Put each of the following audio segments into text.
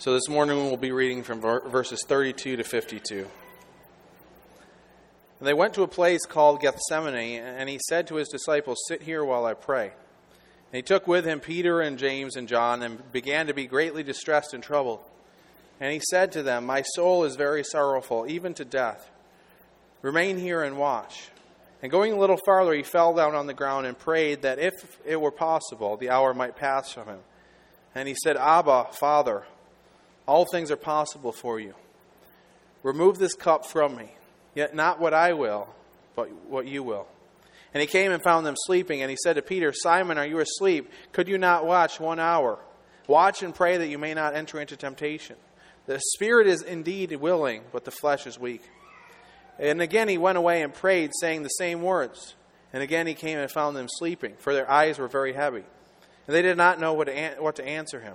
So this morning we'll be reading from verses 32 to 52. And they went to a place called Gethsemane, and he said to his disciples, Sit here while I pray. And he took with him Peter and James and John, and began to be greatly distressed and troubled. And he said to them, My soul is very sorrowful, even to death. Remain here and watch. And going a little farther, he fell down on the ground and prayed that if it were possible, the hour might pass from him. And he said, Abba, Father, all things are possible for you. Remove this cup from me. Yet not what I will, but what you will. And he came and found them sleeping, and he said to Peter, Simon, are you asleep? Could you not watch one hour? Watch and pray that you may not enter into temptation. The spirit is indeed willing, but the flesh is weak. And again he went away and prayed, saying the same words. And again he came and found them sleeping, for their eyes were very heavy. And they did not know what to, answer him.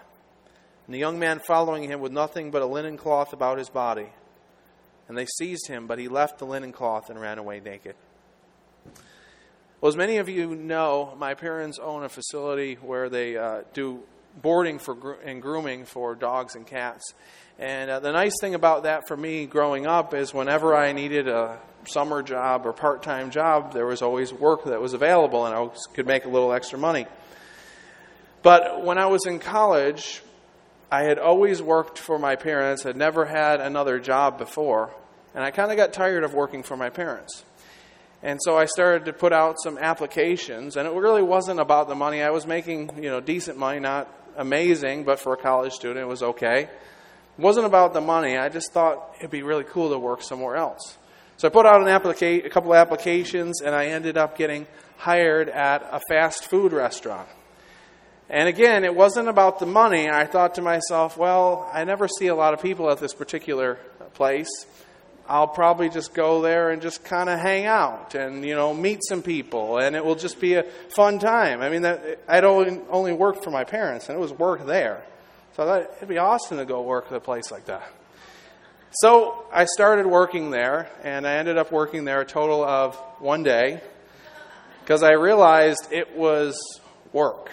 And the young man following him with nothing but a linen cloth about his body. And they seized him, but he left the linen cloth and ran away naked. Well, as many of you know, my parents own a facility where they uh, do boarding for gro- and grooming for dogs and cats. And uh, the nice thing about that for me growing up is whenever I needed a summer job or part time job, there was always work that was available and I could make a little extra money. But when I was in college, I had always worked for my parents, had never had another job before, and I kind of got tired of working for my parents. And so I started to put out some applications, and it really wasn't about the money. I was making, you know, decent money, not amazing, but for a college student, it was okay. It wasn't about the money. I just thought it'd be really cool to work somewhere else. So I put out an applica- a couple of applications, and I ended up getting hired at a fast food restaurant. And again, it wasn't about the money. I thought to myself, well, I never see a lot of people at this particular place. I'll probably just go there and just kind of hang out and you know meet some people, and it will just be a fun time. I mean, that, I'd only, only worked for my parents, and it was work there, so I thought it'd be awesome to go work at a place like that. So I started working there, and I ended up working there a total of one day because I realized it was work.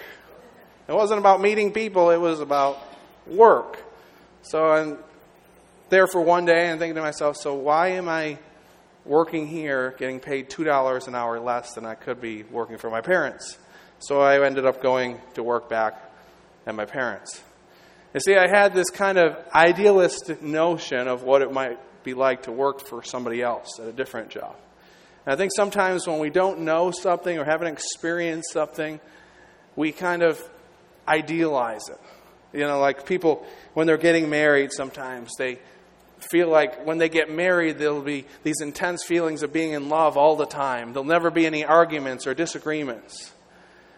It wasn't about meeting people; it was about work. So I'm there for one day and thinking to myself, so why am I working here getting paid $2 an hour less than I could be working for my parents? So I ended up going to work back at my parents. You see, I had this kind of idealistic notion of what it might be like to work for somebody else at a different job. And I think sometimes when we don't know something or haven't experienced something, we kind of idealize it. You know, like people, when they're getting married, sometimes they feel like when they get married, there'll be these intense feelings of being in love all the time. There'll never be any arguments or disagreements.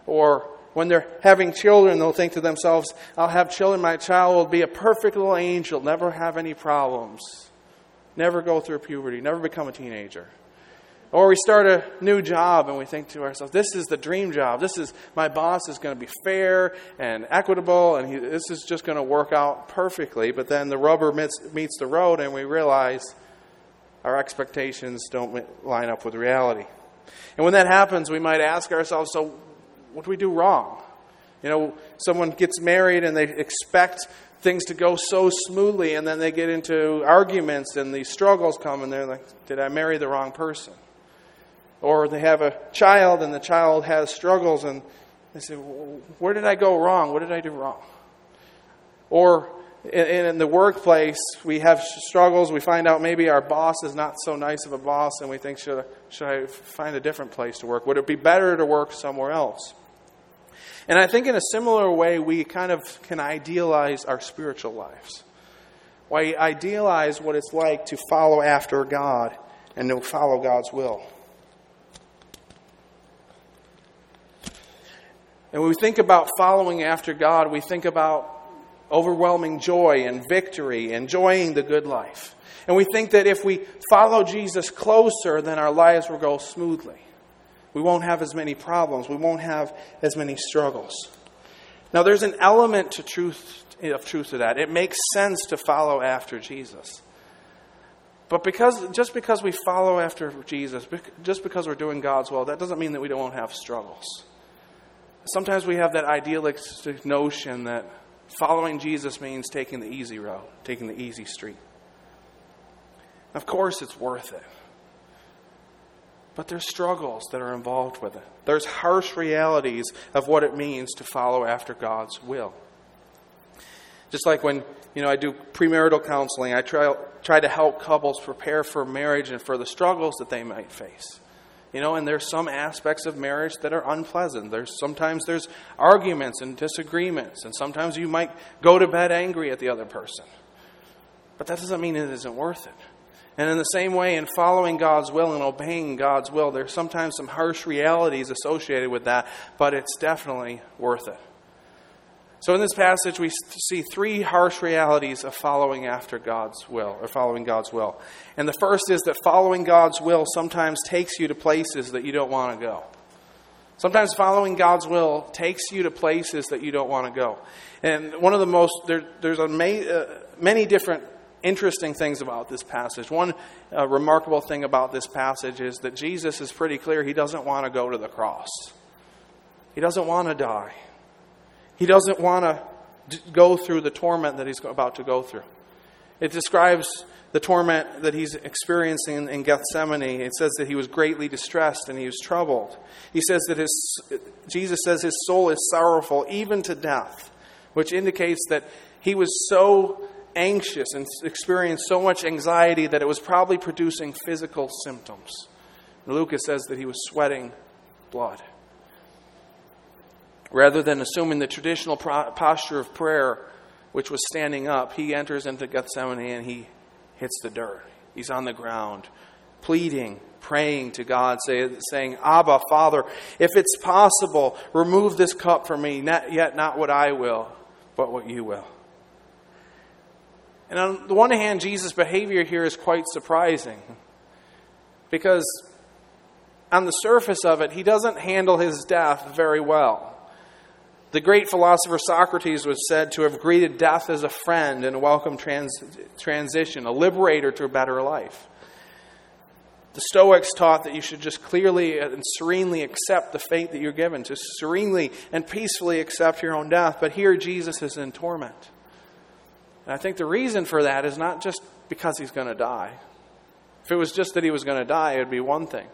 Or when they're having children, they'll think to themselves, I'll have children, my child will be a perfect little angel, never have any problems, never go through puberty, never become a teenager. Or we start a new job and we think to ourselves, this is the dream job. This is, my boss is going to be fair and equitable and he, this is just going to work out perfectly. But then the rubber meets, meets the road and we realize our expectations don't line up with reality. And when that happens, we might ask ourselves, so what do we do wrong? You know, someone gets married and they expect things to go so smoothly and then they get into arguments and these struggles come and they're like, did I marry the wrong person? Or they have a child and the child has struggles and they say, Where did I go wrong? What did I do wrong? Or in, in the workplace, we have struggles. We find out maybe our boss is not so nice of a boss, and we think, should, should I find a different place to work? Would it be better to work somewhere else? And I think in a similar way, we kind of can idealize our spiritual lives. We idealize what it's like to follow after God and to follow God's will. And when we think about following after God, we think about overwhelming joy and victory, enjoying the good life. And we think that if we follow Jesus closer, then our lives will go smoothly. We won't have as many problems. We won't have as many struggles. Now, there's an element to truth, of truth to that. It makes sense to follow after Jesus. But because, just because we follow after Jesus, just because we're doing God's will, that doesn't mean that we don't have struggles. Sometimes we have that idealistic notion that following Jesus means taking the easy road, taking the easy street. Of course, it's worth it. But there's struggles that are involved with it. There's harsh realities of what it means to follow after God's will. Just like when you know I do premarital counseling, I try try to help couples prepare for marriage and for the struggles that they might face. You know, and there's some aspects of marriage that are unpleasant. There's sometimes there's arguments and disagreements, and sometimes you might go to bed angry at the other person. But that doesn't mean it isn't worth it. And in the same way, in following God's will and obeying God's will, there's sometimes some harsh realities associated with that, but it's definitely worth it. So in this passage, we see three harsh realities of following after God's will, or following God's will. And the first is that following God's will sometimes takes you to places that you don't want to go. Sometimes following God's will takes you to places that you don't want to go. And one of the most, there, there's a, uh, many different interesting things about this passage. One uh, remarkable thing about this passage is that Jesus is pretty clear he doesn't want to go to the cross, he doesn't want to die, he doesn't want to go through the torment that he's about to go through. It describes the torment that he's experiencing in Gethsemane. It says that he was greatly distressed and he was troubled. He says that his, Jesus says his soul is sorrowful even to death, which indicates that he was so anxious and experienced so much anxiety that it was probably producing physical symptoms. Lucas says that he was sweating blood. Rather than assuming the traditional posture of prayer, which was standing up, he enters into Gethsemane and he hits the dirt. He's on the ground, pleading, praying to God, saying, Abba, Father, if it's possible, remove this cup from me, yet not what I will, but what you will. And on the one hand, Jesus' behavior here is quite surprising because on the surface of it, he doesn't handle his death very well. The great philosopher Socrates was said to have greeted death as a friend and a welcome trans- transition, a liberator to a better life. The Stoics taught that you should just clearly and serenely accept the fate that you're given, to serenely and peacefully accept your own death. But here, Jesus is in torment. And I think the reason for that is not just because he's going to die. If it was just that he was going to die, it would be one thing.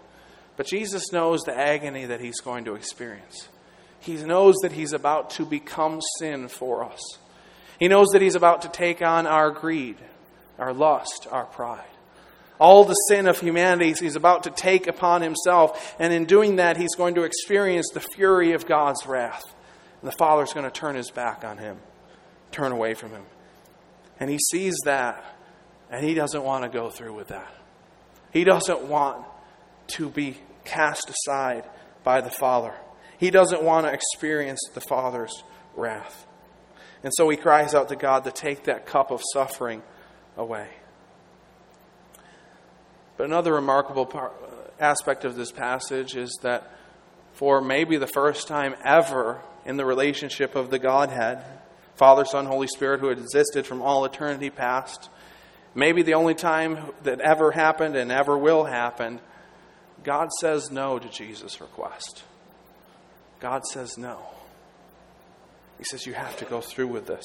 But Jesus knows the agony that he's going to experience. He knows that he's about to become sin for us. He knows that he's about to take on our greed, our lust, our pride. All the sin of humanity he's about to take upon himself. And in doing that, he's going to experience the fury of God's wrath. And the Father's going to turn his back on him, turn away from him. And he sees that, and he doesn't want to go through with that. He doesn't want to be cast aside by the Father. He doesn't want to experience the Father's wrath. And so he cries out to God to take that cup of suffering away. But another remarkable part, uh, aspect of this passage is that for maybe the first time ever in the relationship of the Godhead, Father, Son, Holy Spirit, who had existed from all eternity past. Maybe the only time that ever happened and ever will happen, God says no to Jesus' request. God says no. He says, You have to go through with this.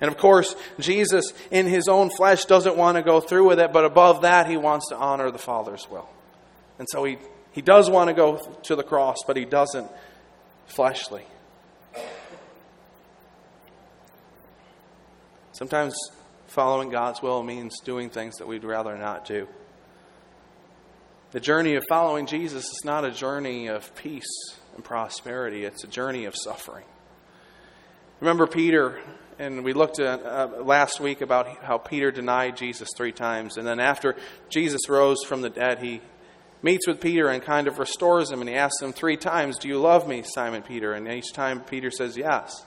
And of course, Jesus, in his own flesh, doesn't want to go through with it, but above that, he wants to honor the Father's will. And so he, he does want to go to the cross, but he doesn't fleshly. Sometimes following God's will means doing things that we'd rather not do. The journey of following Jesus is not a journey of peace and prosperity, it's a journey of suffering. Remember Peter, and we looked at uh, last week about how Peter denied Jesus three times. And then after Jesus rose from the dead, he meets with Peter and kind of restores him. And he asks him three times, Do you love me, Simon Peter? And each time Peter says, Yes.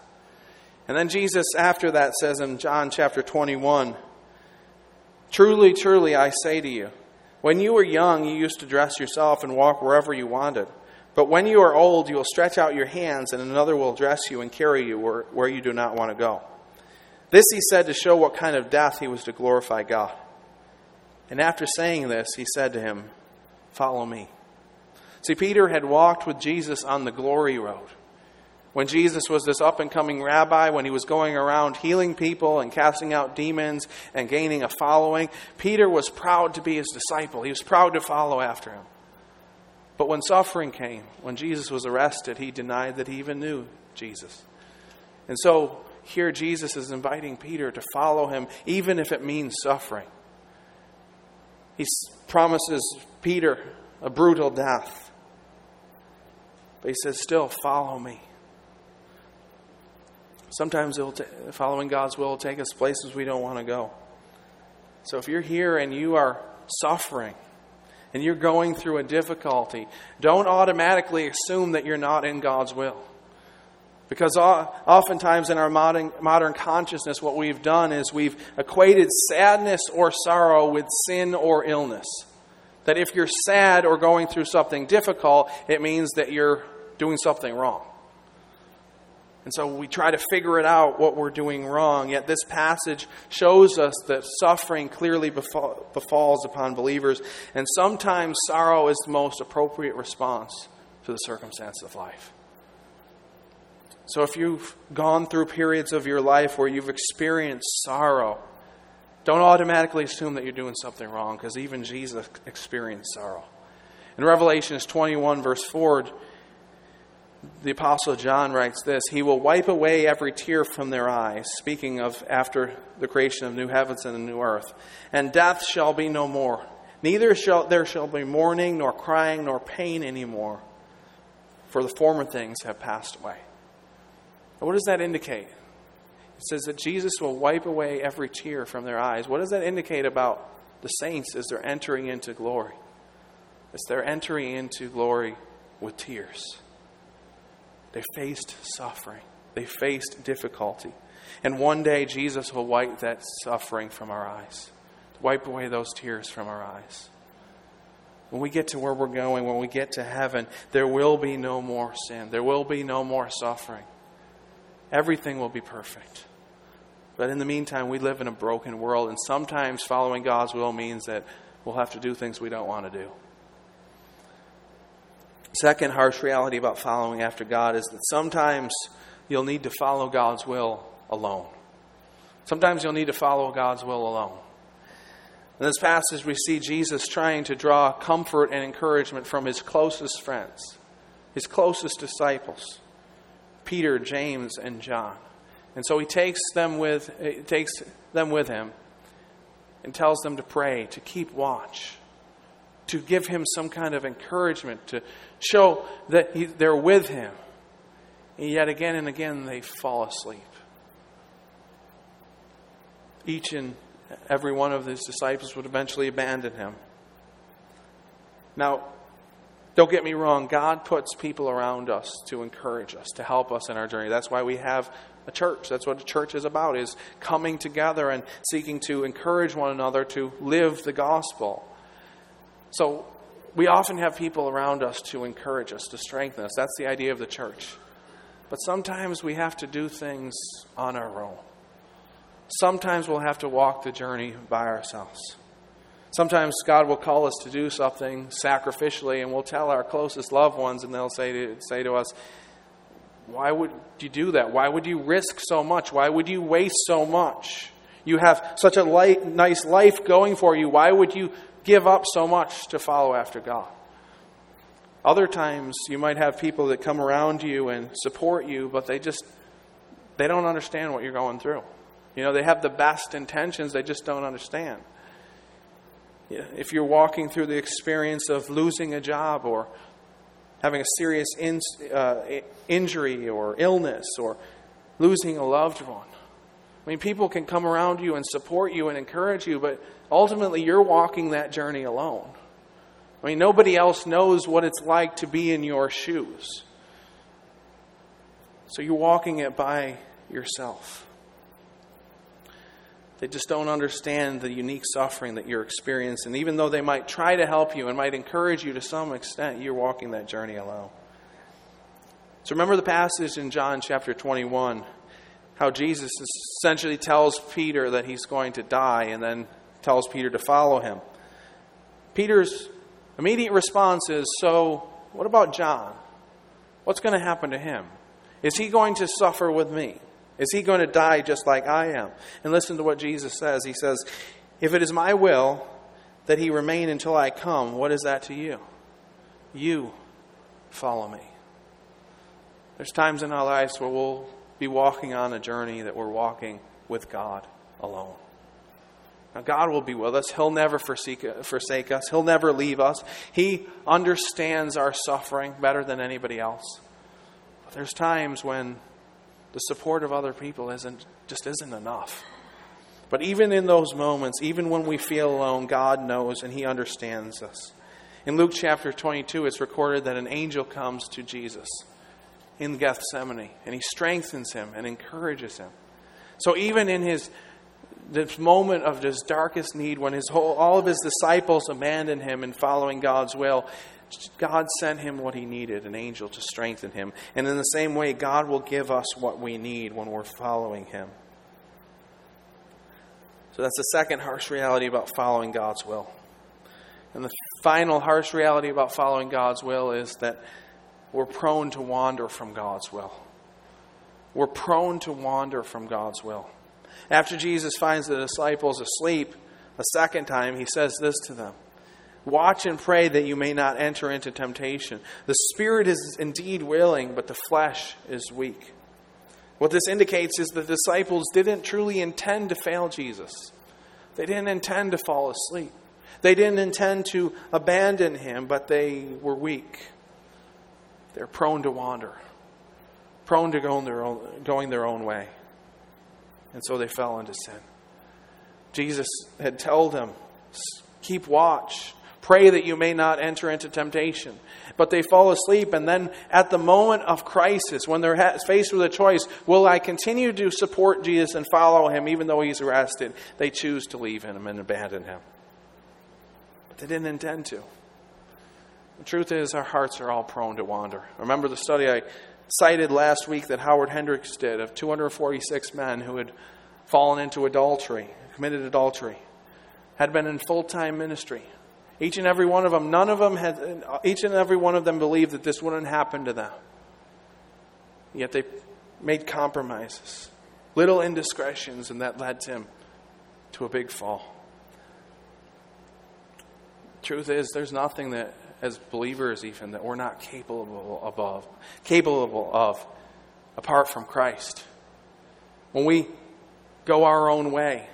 And then Jesus, after that, says in John chapter 21, Truly, truly, I say to you, when you were young, you used to dress yourself and walk wherever you wanted. But when you are old, you will stretch out your hands, and another will dress you and carry you where, you do not want to go. This he said to show what kind of death he was to glorify God. And after saying this, he said to him, Follow me. See, Peter had walked with Jesus on the glory road. When Jesus was this up and coming rabbi, when he was going around healing people and casting out demons and gaining a following, Peter was proud to be his disciple. He was proud to follow after him. But when suffering came, when Jesus was arrested, he denied that he even knew Jesus. And so here Jesus is inviting Peter to follow him, even if it means suffering. He promises Peter a brutal death. But he says, Still, follow me. Sometimes t- following God's will will take us places we don't want to go. So if you're here and you are suffering and you're going through a difficulty, don't automatically assume that you're not in God's will. Because oftentimes in our modern, modern consciousness, what we've done is we've equated sadness or sorrow with sin or illness. That if you're sad or going through something difficult, it means that you're doing something wrong. And so we try to figure it out what we're doing wrong. Yet this passage shows us that suffering clearly befall, befalls upon believers, and sometimes sorrow is the most appropriate response to the circumstance of life. So if you've gone through periods of your life where you've experienced sorrow, don't automatically assume that you're doing something wrong, because even Jesus experienced sorrow. In Revelations 21, verse 4, the Apostle John writes this He will wipe away every tear from their eyes, speaking of after the creation of new heavens and a new earth. And death shall be no more. Neither shall there shall be mourning, nor crying, nor pain anymore, for the former things have passed away. Now, what does that indicate? It says that Jesus will wipe away every tear from their eyes. What does that indicate about the saints as they're entering into glory? As they're entering into glory with tears. They faced suffering, they faced difficulty. And one day, Jesus will wipe that suffering from our eyes, wipe away those tears from our eyes. When we get to where we're going, when we get to heaven, there will be no more sin. There will be no more suffering. Everything will be perfect. But in the meantime, we live in a broken world, and sometimes following God's will means that we'll have to do things we don't want to do. Second harsh reality about following after God is that sometimes you'll need to follow God's will alone. Sometimes you'll need to follow God's will alone. In this passage, we see Jesus trying to draw comfort and encouragement from his closest friends, his closest disciples, Peter, James, and John. And so he takes them with, takes them with him and tells them to pray, to keep watch, to give him some kind of encouragement, to show that he, they're with him. And yet again and again they fall asleep. Each and every one of his disciples would eventually abandon him. Now, don't get me wrong, God puts people around us to encourage us, to help us in our journey. That's why we have a church. That's what a church is about, is coming together and seeking to encourage one another to live the gospel. So we often have people around us to encourage us, to strengthen us. That's the idea of the church. But sometimes we have to do things on our own. Sometimes we'll have to walk the journey by ourselves. Sometimes God will call us to do something sacrificially, and we'll tell our closest loved ones, and they'll say to, say to us, Why would you do that? Why would you risk so much? Why would you waste so much? You have such a light, nice life going for you. Why would you give up so much to follow after God. Other times you might have people that come around you and support you, but they just they don't understand what you're going through. You know, they have the best intentions, they just don't understand. If you're walking through the experience of losing a job or having a serious in, uh, injury or illness or losing a loved one, I mean, people can come around you and support you and encourage you, but ultimately you're walking that journey alone. I mean, nobody else knows what it's like to be in your shoes. So you're walking it by yourself. They just don't understand the unique suffering that you're experiencing. Even though they might try to help you and might encourage you to some extent, you're walking that journey alone. So remember the passage in John chapter 21, how Jesus essentially tells Peter that he's going to die and then tells Peter to follow him. Peter's immediate response is So, what about John? What's going to happen to him? Is he going to suffer with me? Is he going to die just like I am? And listen to what Jesus says. He says, If it is my will that he remain until I come, what is that to you? You follow me. There's times in our lives where we'll be walking on a journey that we're walking with God alone. Now, God will be with us. He'll never forsake, us. He'll never leave us. He understands our suffering better than anybody else. But there's times when the support of other people isn't just isn't enough. But even in those moments, even when we feel alone, God knows and He understands us. In Luke chapter 22, it's recorded that an angel comes to Jesus in Gethsemane and he strengthens him and encourages him. So even in his this moment of his darkest need, when his whole, all of his disciples abandoned him in following God's will, God sent him what he needed, an angel to strengthen him. And in the same way, God will give us what we need when we're following him. So that's the second harsh reality about following God's will. And the final harsh reality about following God's will is that we're prone to wander from God's will. We're prone to wander from God's will. After Jesus finds the disciples asleep a second time, he says this to them Watch and pray that you may not enter into temptation. The spirit is indeed willing, but the flesh is weak. What this indicates is the disciples didn't truly intend to fail Jesus, they didn't intend to fall asleep. They didn't intend to abandon him, but they were weak. They're prone to wander, prone to going their own, going their own way. And so they fell into sin. Jesus had told them, keep watch, Pray that you may not enter into temptation. But they fall asleep, and then at the moment of crisis, when they're faced with a choice, will I continue to support Jesus and follow him even though he's arrested? They choose to leave him and abandon him. But they didn't intend to. The truth is, our hearts are all prone to wander. Remember the study I cited last week that Howard Hendricks did of 246 men who had fallen into adultery, committed adultery, had been in full time ministry each and every one of them, none of them had, each and every one of them believed that this wouldn't happen to them. Yet they made compromises, little indiscretions, and that led to to a big fall. Truth is, there's nothing that, as believers, even that we're not capable of, capable of, apart from Christ. When we go our own way,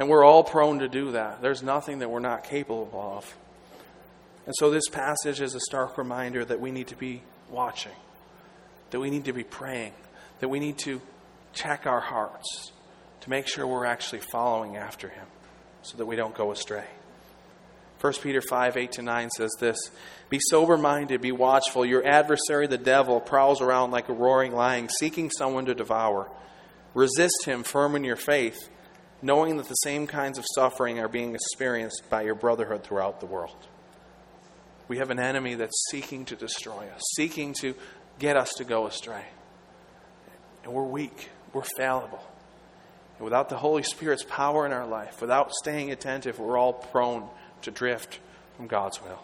and we're all prone to do that. There's nothing that we're not capable of. And so this passage is a stark reminder that we need to be watching, that we need to be praying, that we need to check our hearts to make sure we're actually following after Him so that we don't go astray. 1 Peter 5 8 to 9 says this Be sober minded, be watchful. Your adversary, the devil, prowls around like a roaring lion, seeking someone to devour. Resist him firm in your faith knowing that the same kinds of suffering are being experienced by your brotherhood throughout the world. We have an enemy that's seeking to destroy us, seeking to get us to go astray. And we're weak, we're fallible. And without the Holy Spirit's power in our life, without staying attentive, we're all prone to drift from God's will.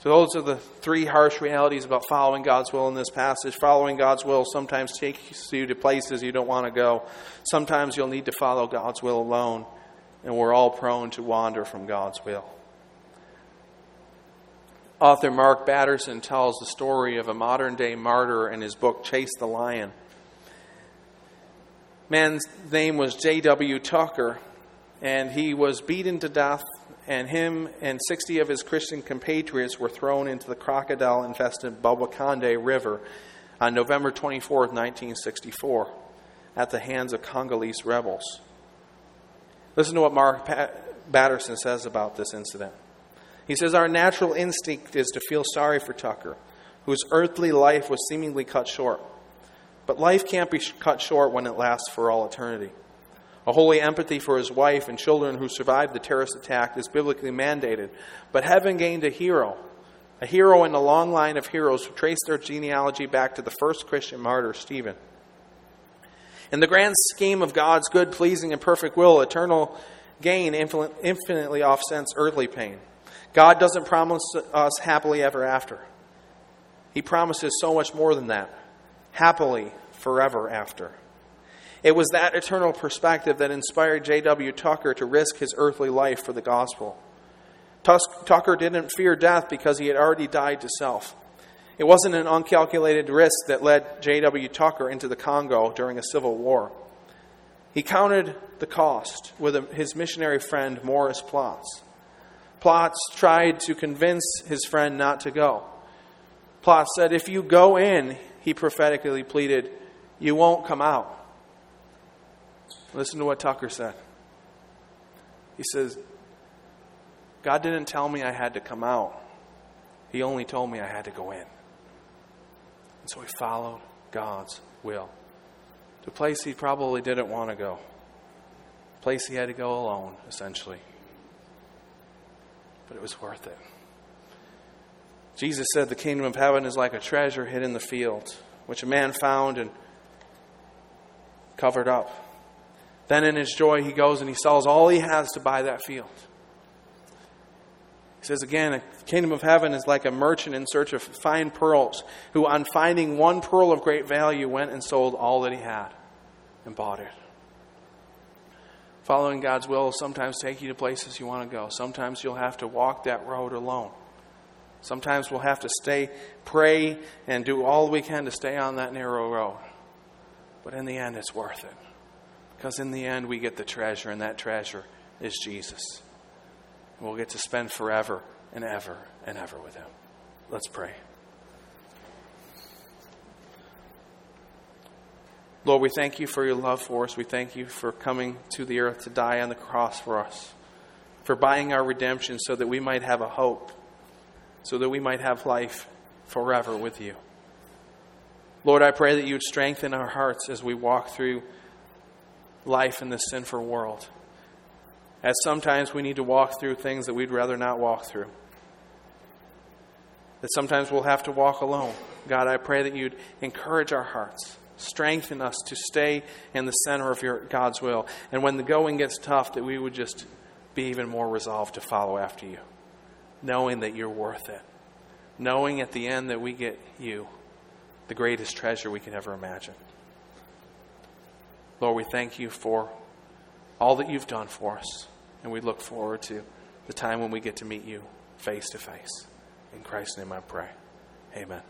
So, those are the three harsh realities about following God's will in this passage. Following God's will sometimes takes you to places you don't want to go. Sometimes you'll need to follow God's will alone, and we're all prone to wander from God's will. Author Mark Batterson tells the story of a modern day martyr in his book, Chase the Lion. man's name was J.W. Tucker, and he was beaten to death, and him and 60 of his Christian compatriots were thrown into the crocodile infested Bomokandi River on November 24, 1964, at the hands of Congolese rebels. Listen to what Mark Batterson says about this incident. He says, Our natural instinct is to feel sorry for Tucker, whose earthly life was seemingly cut short. But life can't be cut short when it lasts for all eternity. A holy empathy for his wife and children who survived the terrorist attack is biblically mandated. But heaven gained a hero, a hero in a long line of heroes who trace their genealogy back to the first Christian martyr, Stephen. In the grand scheme of God's good, pleasing, and perfect will, eternal gain infinitely offsets earthly pain. God doesn't promise us happily ever after. He promises so much more than that happily forever after. It was that eternal perspective that inspired J.W. Tucker to risk his earthly life for the gospel. Tucker didn't fear death because he had already died to self. It wasn't an uncalculated risk that led J.W. Tucker into the Congo during a civil war. He counted the cost with his missionary friend Morris Plotts. Plotts tried to convince his friend not to go. Plotts said, If you go in, he prophetically pleaded, you won't come out. Listen to what Tucker said. He says, God didn't tell me I had to come out, He only told me I had to go in. And so he followed God's will to a place he probably didn't want to go, a place he had to go alone, essentially. But it was worth it. Jesus said the kingdom of heaven is like a treasure hid in the field, which a man found and covered up. Then in his joy, he goes and he sells all he has to buy that field. He says again, the kingdom of heaven is like a merchant in search of fine pearls, who, on finding one pearl of great value, went and sold all that he had and bought it. Following God's will will sometimes take you to places you want to go. Sometimes you'll have to walk that road alone. Sometimes we'll have to stay, pray, and do all we can to stay on that narrow road. But in the end, it's worth it. Because in the end, we get the treasure, and that treasure is Jesus. We'll get to spend forever and ever and ever with Him. Let's pray. Lord, we thank you for your love for us. We thank you for coming to the earth to die on the cross for us, for buying our redemption so that we might have a hope so that we might have life forever with you. Lord, I pray that you would strengthen our hearts as we walk through life in this sinful world. As sometimes we need to walk through things that we'd rather not walk through. That sometimes we'll have to walk alone. God, I pray that you'd encourage our hearts, strengthen us to stay in the center of your God's will. And when the going gets tough, that we would just be even more resolved to follow after you knowing that you're worth it, knowing at the end that we get you, the greatest treasure we can ever imagine. Lord, we thank you for all that you've done for us, and we look forward to the time when we get to meet you face to face. In Christ's name I pray. Amen.